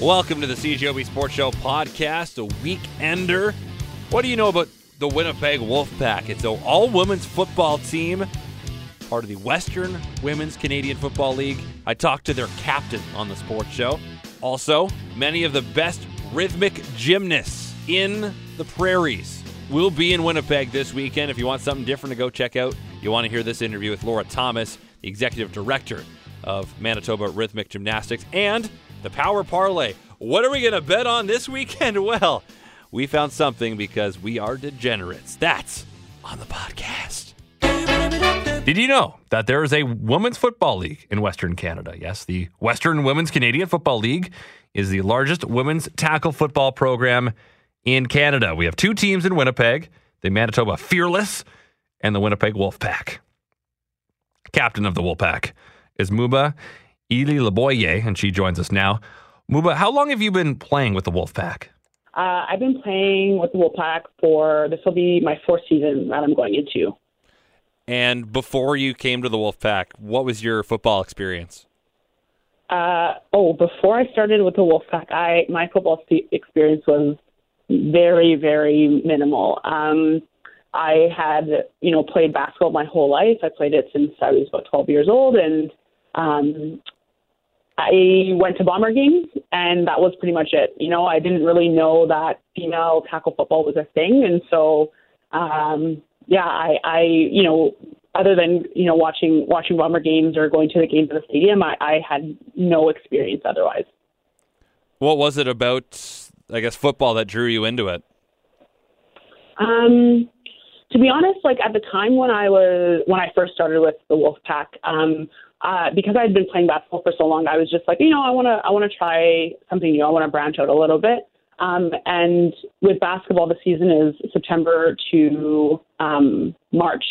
Welcome to the CJOB Sports Show podcast, a weekender. What do you know about the Winnipeg Wolfpack? It's an all women's football team, part of the Western Women's Canadian Football League. I talked to their captain on the sports show. Also, many of the best rhythmic gymnasts in the prairies will be in Winnipeg this weekend. If you want something different to go check out, you want to hear this interview with Laura Thomas, the executive director of Manitoba Rhythmic Gymnastics, and the Power Parlay. What are we going to bet on this weekend? Well, we found something because we are degenerates. That's on the podcast. Did you know that there is a women's football league in Western Canada? Yes, the Western Women's Canadian Football League is the largest women's tackle football program in Canada. We have two teams in Winnipeg the Manitoba Fearless and the Winnipeg Wolfpack. Captain of the Wolfpack is Muba Ili Laboye, and she joins us now. Muba, how long have you been playing with the Wolfpack? Uh, I've been playing with the Wolfpack for this will be my fourth season that I'm going into. And before you came to the Wolfpack, what was your football experience? Uh, oh, before I started with the Wolfpack, I my football experience was very, very minimal. Um, I had, you know, played basketball my whole life. I played it since I was about 12 years old, and um, I went to bomber games, and that was pretty much it. You know, I didn't really know that female tackle football was a thing, and so, um, yeah, I, I, you know, other than you know watching watching bomber games or going to the games at the stadium, I, I had no experience otherwise. What was it about, I guess, football that drew you into it? Um, to be honest, like at the time when I was when I first started with the Wolfpack, um, uh, because I had been playing basketball for so long, I was just like, you know, I want to I want to try something new. I want to branch out a little bit. Um, and with basketball, the season is September to um, March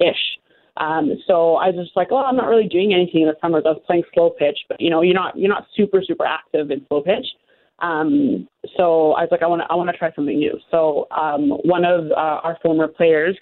ish. Um, so I was just like, well, I'm not really doing anything in the summer. I was playing slow pitch, but you know, you're not you're not super super active in slow pitch. Um, so I was like, I want to I want to try something new. So um, one of uh, our former players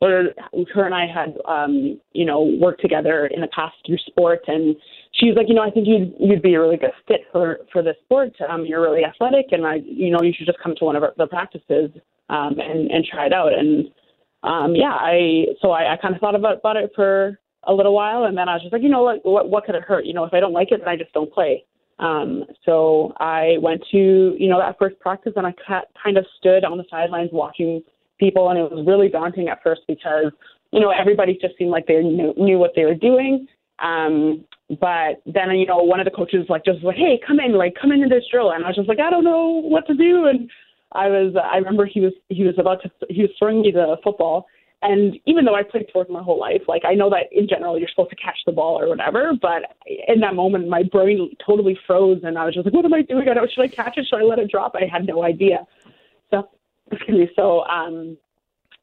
or her and I had, um, you know, worked together in the past through sport, and she's like, you know, I think you'd you'd be a really good fit for for this sport. Um, you're really athletic, and I, you know, you should just come to one of our, the practices um, and and try it out. And um, yeah, I so I, I kind of thought about about it for a little while, and then I was just like, you know, what what, what could it hurt? You know, if I don't like it, then I just don't play. Um, so I went to, you know, that first practice and I kind of stood on the sidelines watching people, and it was really daunting at first because you know everybody just seemed like they knew, knew what they were doing. Um, but then you know one of the coaches like just like, hey, come in, like come into this drill, and I was just like, I don't know what to do, and I was I remember he was he was about to he was throwing me the football. And even though I played sports my whole life, like I know that in general you're supposed to catch the ball or whatever, but in that moment my brain totally froze and I was just like, what am I doing? Should I catch it? Should I let it drop? I had no idea. Excuse me. So um,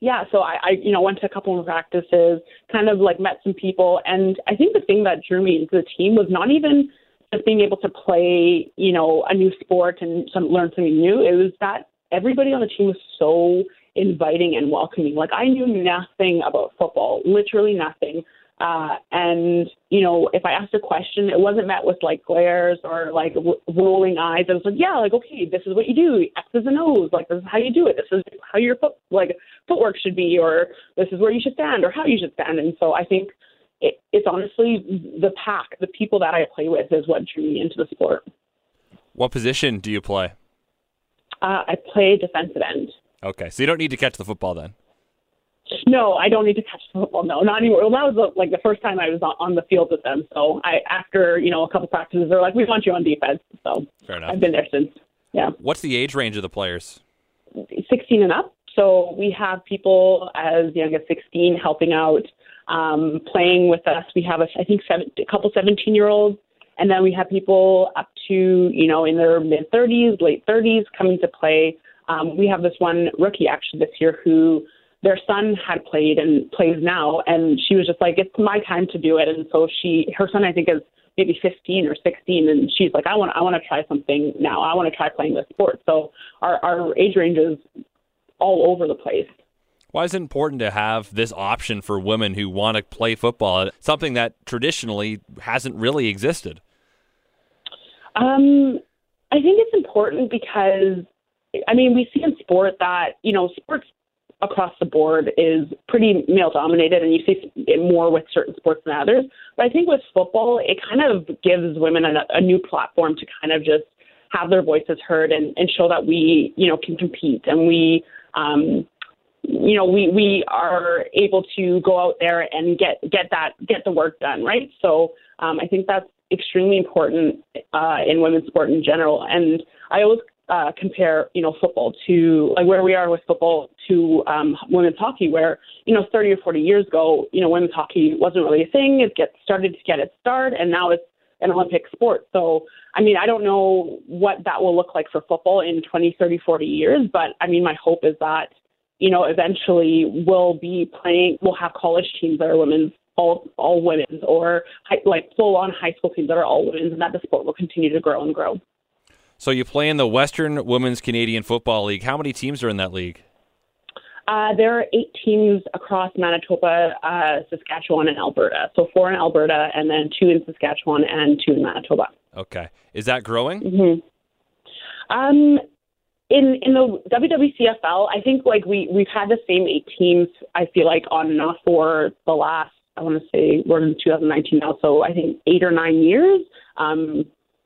yeah, so I, I you know went to a couple of practices, kind of like met some people, and I think the thing that drew me into the team was not even just being able to play you know a new sport and some learn something new. It was that everybody on the team was so inviting and welcoming. Like I knew nothing about football, literally nothing. Uh, and you know, if I asked a question, it wasn't met with like glares or like w- rolling eyes. I was like, yeah, like okay, this is what you do, X's and O's. Like this is how you do it. This is how your foot like footwork should be, or this is where you should stand, or how you should stand. And so I think it, it's honestly the pack, the people that I play with, is what drew me into the sport. What position do you play? Uh, I play defensive end. Okay, so you don't need to catch the football then. No, I don't need to catch football. No, not anymore. Well, that was like the first time I was on the field with them. So I, after you know a couple practices, they're like, "We want you on defense." So Fair enough. I've been there since. Yeah. What's the age range of the players? Sixteen and up. So we have people as young as sixteen helping out, um, playing with us. We have a, I think seven, a couple seventeen-year-olds, and then we have people up to you know in their mid thirties, late thirties coming to play. Um, we have this one rookie actually this year who their son had played and plays now, and she was just like, "It's my time to do it." And so she, her son, I think, is maybe 15 or 16, and she's like, "I want, I want to try something now. I want to try playing this sport." So our our age range is all over the place. Why is it important to have this option for women who want to play football? Something that traditionally hasn't really existed. Um, I think it's important because, I mean, we see in sport that, you know, sports across the board is pretty male dominated, and you see it more with certain sports than others. But I think with football, it kind of gives women a, a new platform to kind of just have their voices heard and, and show that we, you know, can compete and we, um, you know, we we are able to go out there and get get that get the work done, right? So um, I think that's extremely important uh, in women's sport in general. And I always uh, compare, you know, football to like where we are with football to um, women's hockey, where you know, 30 or 40 years ago, you know, women's hockey wasn't really a thing. It get started to get its start, and now it's an Olympic sport. So, I mean, I don't know what that will look like for football in 20, 30, 40 years, but I mean, my hope is that you know, eventually we'll be playing, we'll have college teams that are women's all all women's or high, like full on high school teams that are all women's, and that the sport will continue to grow and grow. So you play in the Western Women's Canadian Football League. How many teams are in that league? Uh, there are eight teams across Manitoba, uh, Saskatchewan, and Alberta. So four in Alberta, and then two in Saskatchewan and two in Manitoba. Okay, is that growing? Mm-hmm. Um, in in the WWCFL, I think like we we've had the same eight teams. I feel like on and off for the last I want to say we're in 2019 now, so I think eight or nine years. Um,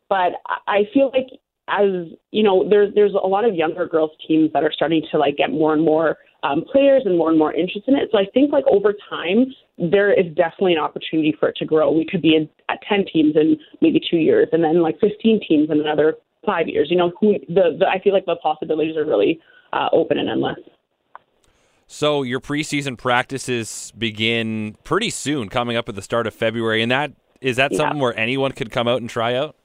but I feel like as you know, there's there's a lot of younger girls teams that are starting to like get more and more um, players and more and more interest in it. So I think like over time, there is definitely an opportunity for it to grow. We could be in, at 10 teams in maybe two years, and then like 15 teams in another five years. You know, who, the, the I feel like the possibilities are really uh, open and endless. So your preseason practices begin pretty soon, coming up at the start of February, and that is that yeah. something where anyone could come out and try out?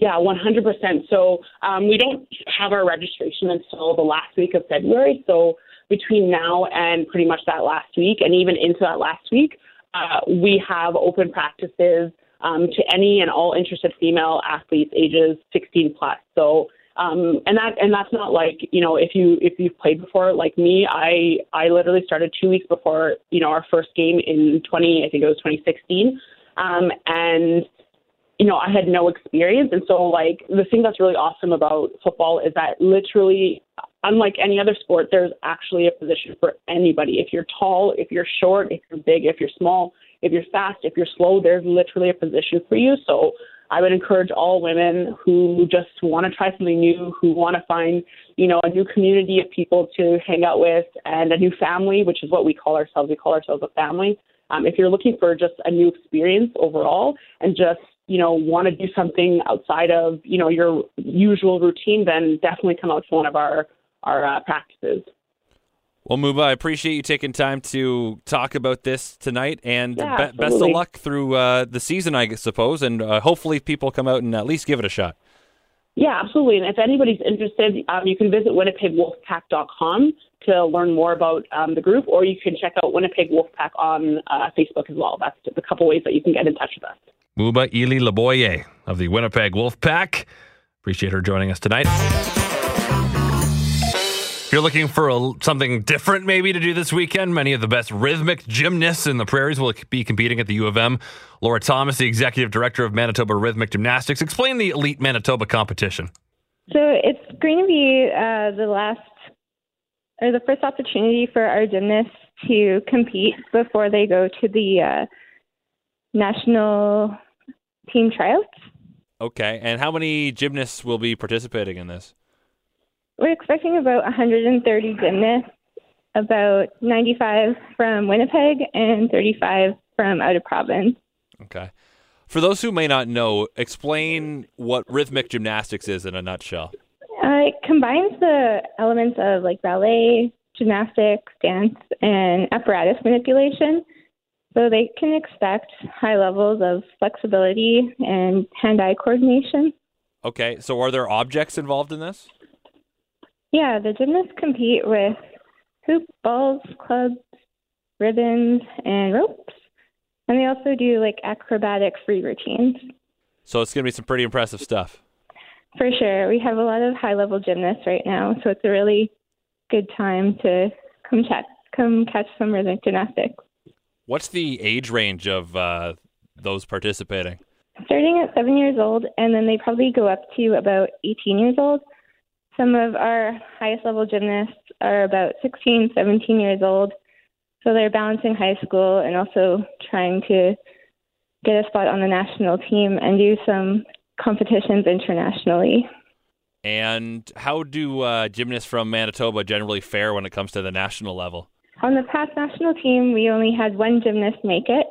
Yeah, 100%. So um, we don't have our registration until the last week of February. So between now and pretty much that last week, and even into that last week, uh, we have open practices um, to any and all interested female athletes ages 16 plus. So um, and that and that's not like you know if you if you've played before like me I I literally started two weeks before you know our first game in 20 I think it was 2016 um, and you know I had no experience and so like the thing that's really awesome about football is that literally unlike any other sport there's actually a position for anybody if you're tall if you're short if you're big if you're small if you're fast if you're slow there's literally a position for you so I would encourage all women who just want to try something new, who want to find, you know, a new community of people to hang out with and a new family, which is what we call ourselves. We call ourselves a family. Um, if you're looking for just a new experience overall and just, you know, want to do something outside of, you know, your usual routine, then definitely come out to one of our, our uh, practices. Well, Muba, I appreciate you taking time to talk about this tonight, and yeah, be- best of luck through uh, the season, I suppose, and uh, hopefully people come out and at least give it a shot. Yeah, absolutely. And if anybody's interested, um, you can visit winnipegwolfpack.com to learn more about um, the group, or you can check out Winnipeg Wolfpack on uh, Facebook as well. That's just a couple ways that you can get in touch with us. Muba Ely Laboye of the Winnipeg Wolfpack. Appreciate her joining us tonight. If you're looking for a, something different, maybe to do this weekend, many of the best rhythmic gymnasts in the prairies will be competing at the U of M. Laura Thomas, the executive director of Manitoba Rhythmic Gymnastics, explain the Elite Manitoba competition. So it's going to be uh, the last or the first opportunity for our gymnasts to compete before they go to the uh, national team tryouts. Okay, and how many gymnasts will be participating in this? We're expecting about 130 gymnasts, about 95 from Winnipeg and 35 from out of province. Okay. For those who may not know, explain what rhythmic gymnastics is in a nutshell. Uh, it combines the elements of like ballet, gymnastics, dance, and apparatus manipulation. So they can expect high levels of flexibility and hand eye coordination. Okay, so are there objects involved in this? Yeah, the gymnasts compete with hoop, balls, clubs, ribbons, and ropes. And they also do like acrobatic free routines. So it's going to be some pretty impressive stuff. For sure. We have a lot of high level gymnasts right now, so it's a really good time to come chat, come catch some rhythmic gymnastics. What's the age range of uh, those participating? starting at seven years old, and then they probably go up to about 18 years old. Some of our highest level gymnasts are about 16, 17 years old. So they're balancing high school and also trying to get a spot on the national team and do some competitions internationally. And how do uh, gymnasts from Manitoba generally fare when it comes to the national level? On the past national team, we only had one gymnast make it.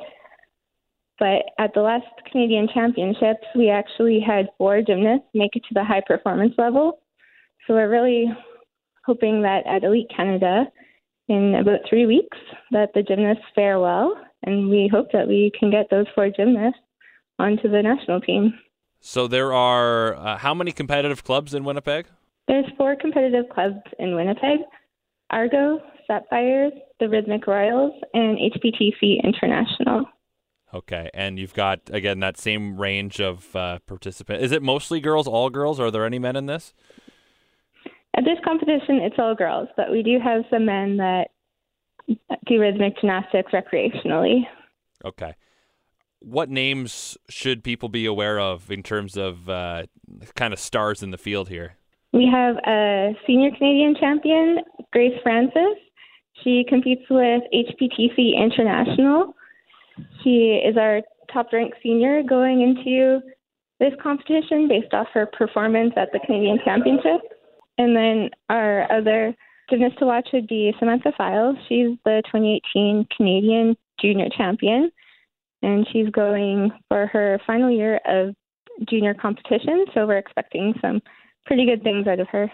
But at the last Canadian Championships, we actually had four gymnasts make it to the high performance level. So we're really hoping that at Elite Canada, in about three weeks, that the gymnasts fare well, and we hope that we can get those four gymnasts onto the national team. So there are uh, how many competitive clubs in Winnipeg? There's four competitive clubs in Winnipeg: Argo, Sapphires, the Rhythmic Royals, and HPTC International. Okay, and you've got again that same range of uh, participants. Is it mostly girls, all girls? Are there any men in this? At this competition, it's all girls, but we do have some men that do rhythmic gymnastics recreationally. Okay. What names should people be aware of in terms of uh, kind of stars in the field here? We have a senior Canadian champion, Grace Francis. She competes with HPTC International. She is our top ranked senior going into this competition based off her performance at the Canadian Championship. And then our other gymnast to watch would be Samantha Files. She's the 2018 Canadian junior champion, and she's going for her final year of junior competition. So we're expecting some pretty good things out of her.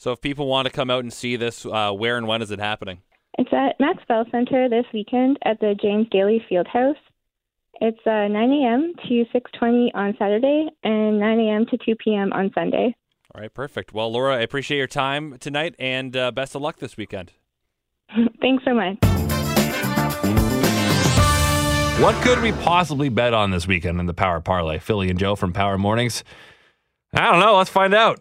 So if people want to come out and see this, uh, where and when is it happening? It's at Max Bell Center this weekend at the James Daly Fieldhouse. It's uh, 9 a.m. to 6:20 on Saturday and 9 a.m. to 2 p.m. on Sunday. All right, perfect. Well, Laura, I appreciate your time tonight, and uh, best of luck this weekend. Thanks so much. What could we possibly bet on this weekend in the Power Parlay? Philly and Joe from Power Mornings. I don't know. Let's find out.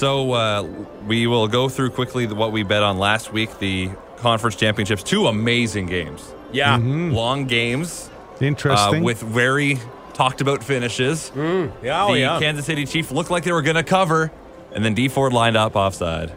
So uh, we will go through quickly what we bet on last week. The conference championships, two amazing games. Yeah, long games uh, Interesting. with very talked about finishes. Yeah, oh, the yeah. Kansas City Chiefs looked like they were going to cover, and then Dee Ford lined up offside,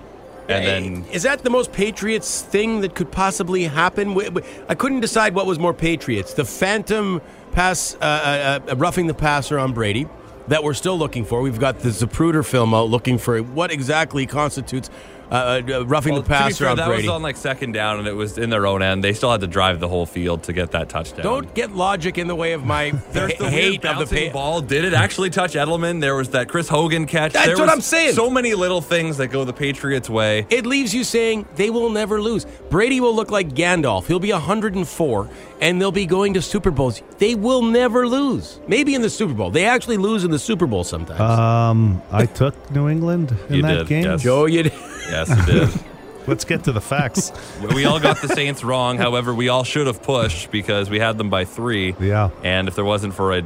and then is that the most Patriots thing that could possibly happen? We- we- I couldn't decide what was more Patriots: the phantom pass, uh, uh, uh, roughing the passer on Brady, that we're still looking for. We've got the Zapruder film out looking for what exactly constitutes uh, uh, roughing Well, the to be passer fair, on that Brady. was on like second down, and it was in their own end. They still had to drive the whole field to get that touchdown. Don't get logic in the way of my There's the hate of the bouncing ball. Did it actually touch Edelman? There was that Chris Hogan catch. That's There what was I'm saying. So many little things that go the Patriots' way. It leaves you saying they will never lose. Brady will look like Gandalf. He'll be 104, and they'll be going to Super Bowls. They will never lose. Maybe in the Super Bowl. They actually lose in the Super Bowl sometimes. um, I took New England in You that did, game. yes. Joe, you. Yes, it did. Let's get to the facts. we all got the Saints wrong. However, we all should have pushed because we had them by three. Yeah. And if there wasn't for a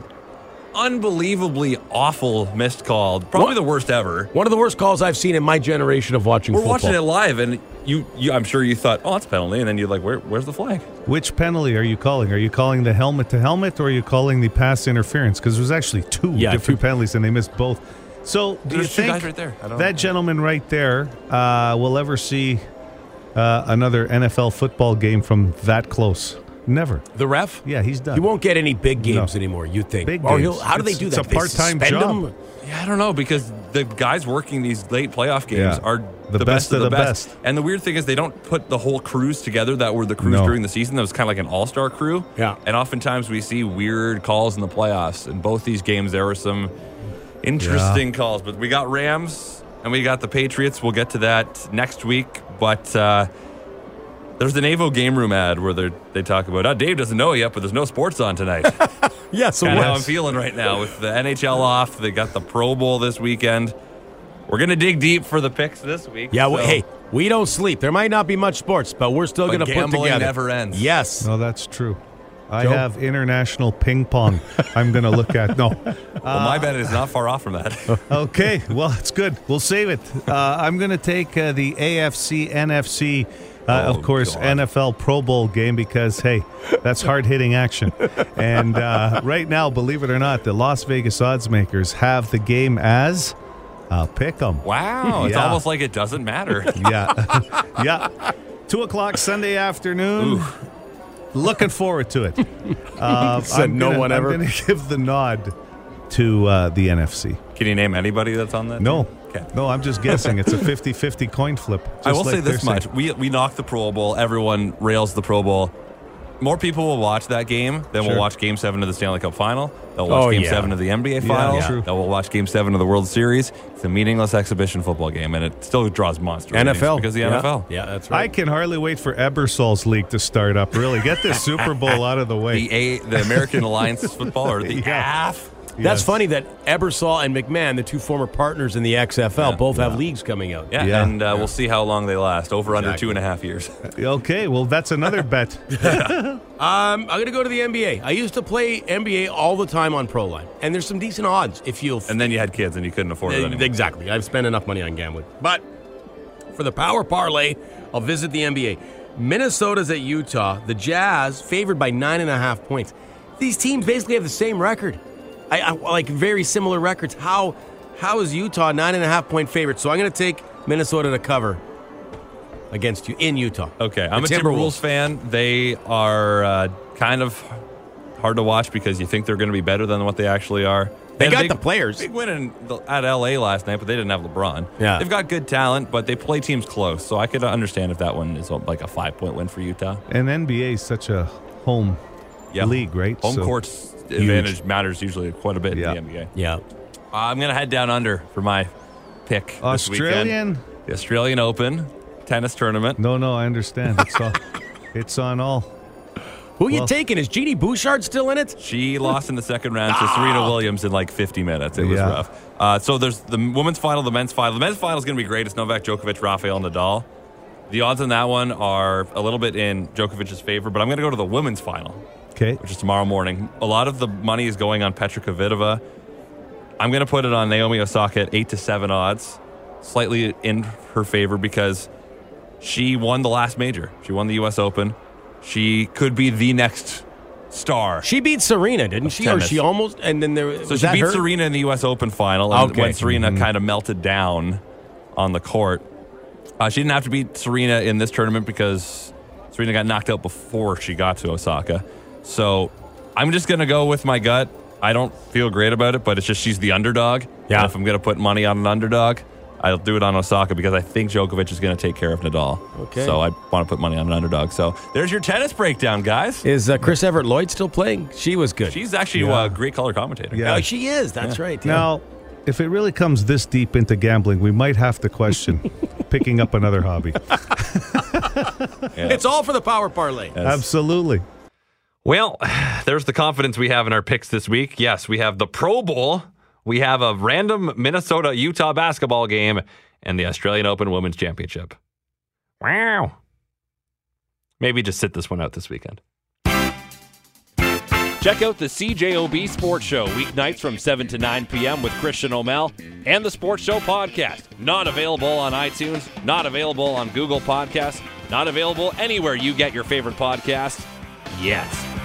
unbelievably awful missed call, probably What? the worst ever. One of the worst calls I've seen in my generation of watching We're football. watching it live, and you, you, I'm sure you thought, "Oh, it's a penalty," and then you're like, "Where, where's the flag?" Which penalty are you calling? Are you calling the helmet to helmet, or are you calling the pass interference? Because there's actually two Yeah, different two. penalties, and they missed both. So, do you There's two think right there. That know. gentleman right there uh, will ever see uh, another NFL football game from that close? Never. The ref? Yeah, he's done. He won't get any big games No. anymore, you think. Big games. he'll, how do they It's- do it's that? a part-time job. him? Yeah, I don't know because the guys working these late playoff games Yeah. are The best of the best. And the weird thing is they don't put the whole crews together that were the crews No. during the season. That was kind of like an all-star crew. Yeah. And oftentimes we see weird calls in the playoffs. In both these games, there were some interesting calls. But we got Rams and we got the Patriots. We'll get to that next week. But uh, there's the Navo game room ad where they they talk about. Oh, Dave doesn't know yet, but there's no sports on tonight. Yeah, so kind of how I'm feeling right now with the NHL off. They got the Pro Bowl this weekend. We're gonna dig deep for the picks this week. Yeah, well, hey, we don't sleep. There might not be much sports, but we're still But going to put gambling together. never ends. Yes. No, that's true. I Joe? have international ping pong. I'm going to look at. No. well, my bet is not far off from that. Okay, well, it's good. We'll save it. Uh, I'm going to take uh, the AFC NFC Uh, Oh, of course, God. NFL Pro Bowl game because, hey, that's hard hitting action. and uh, right now, believe it or not, the Las Vegas odds makers have the game as uh, pick 'em. Wow, it's almost like it doesn't matter. Yeah. yeah. Two o'clock Sunday afternoon. Looking forward to it. Uh, Said no gonna, one ever. I'm going to give the nod to uh, the NFC. Can you name anybody that's on that? No. team? Okay. No, I'm just guessing. It's a 50 50 coin flip. I just will like say this they're much: saying. we we knocked the Pro Bowl. Everyone rails the Pro Bowl. More people will watch that game than will watch Game Seven of the Stanley Cup Final. They'll watch Oh, Game yeah. Seven of the NBA Finals. true. They will watch Game Seven of the World Series. It's a meaningless exhibition football game, and it still draws monster ratings NFL. because of the yeah. NFL. Yeah, that's right. I can hardly wait for Ebersol's league to start up. Really, get this Super Bowl out of the way. The A, the American Alliance Football, or the Yeah. AF. That's funny that Ebersol and McMahon, the two former partners in the XFL, Yeah. both have leagues coming out. Yeah, Yeah. and uh, we'll see how long they last. Over under Exactly. two and a half years. Okay, well, that's another bet. Um, I'm going to go to the NBA. I used to play NBA all the time on Proline, and there's some decent odds if you'll. And then you had kids, and you couldn't afford it anymore. Exactly. I've spent enough money on gambling. But for the power parlay, I'll visit the NBA. Minnesota's at Utah. The Jazz favored by nine and a half points. These teams basically have the same record. I, I like very similar records. How how is Utah nine and a half point favorite? So I'm going to take Minnesota to cover against you in Utah. Okay, I'm The a Timberwolves fan. They are uh, kind of hard to watch because you think they're going to be better than what they actually are. They had a got big- the players. Big win in the, at LA last night, but they didn't have LeBron. Yeah. they've got good talent, but they play teams close. So I could understand if that one is like a five point win for Utah. And NBA is such a home Yeah. league, right? Home So- court's advantage matters usually quite a bit Yeah. in the NBA. Yeah. Uh, I'm going to head down under for my pick. this weekend. Australian? the Australian Open tennis tournament. No, no, I understand. It's, all, it's on all. Who you Well- taking? Is Genie Bouchard still in it? She lost in the second round to Serena Williams in like 50 minutes. It was Yeah. rough. Uh, so there's the women's final, the men's final. The men's final is going to be great. It's Novak Djokovic, Rafael Nadal. The odds on that one are a little bit in Djokovic's favor, but I'm going to go to the women's final, Okay. which is tomorrow morning. A lot of the money is going on Petra Kvitova. I'm going to put it on Naomi Osaka at eight to seven odds, slightly in her favor because she won the last major. She won the U.S. Open. She could be the next star. She beat Serena, didn't she? Or she almost and then there So was she beat her? Serena in the U.S. Open final, and Okay. when Serena kind of melted down on the court, uh, she didn't have to beat Serena in this tournament because Serena got knocked out before she got to Osaka. So I'm just gonna go with my gut. I don't feel great about it, but it's just she's the underdog. Yeah. And if I'm gonna put money on an underdog, I'll do it on Osaka because I think Djokovic is gonna take care of Nadal. Okay. So I want to put money on an underdog. So there's your tennis breakdown, guys. Is uh, Chris Evert Lloyd still playing? She was good. She's actually Yeah. a great color commentator. Yeah. Oh, she is. That's right. yeah. Now, if it really comes this deep into gambling, we might have to question picking up another hobby. it's all for the power parlay. Absolutely. Well, there's the confidence we have in our picks this week. Yes, we have the Pro Bowl, we have a random Minnesota Utah basketball game, and the Australian Open Women's Championship. Wow. Maybe just sit this one out this weekend. Check out the CJOB Sports Show weeknights from 7 to 9 p.m. with Christian O'Mel and the Sports Show podcast. Not available on iTunes, not available on Google Podcasts, not available anywhere you get your favorite podcasts yet.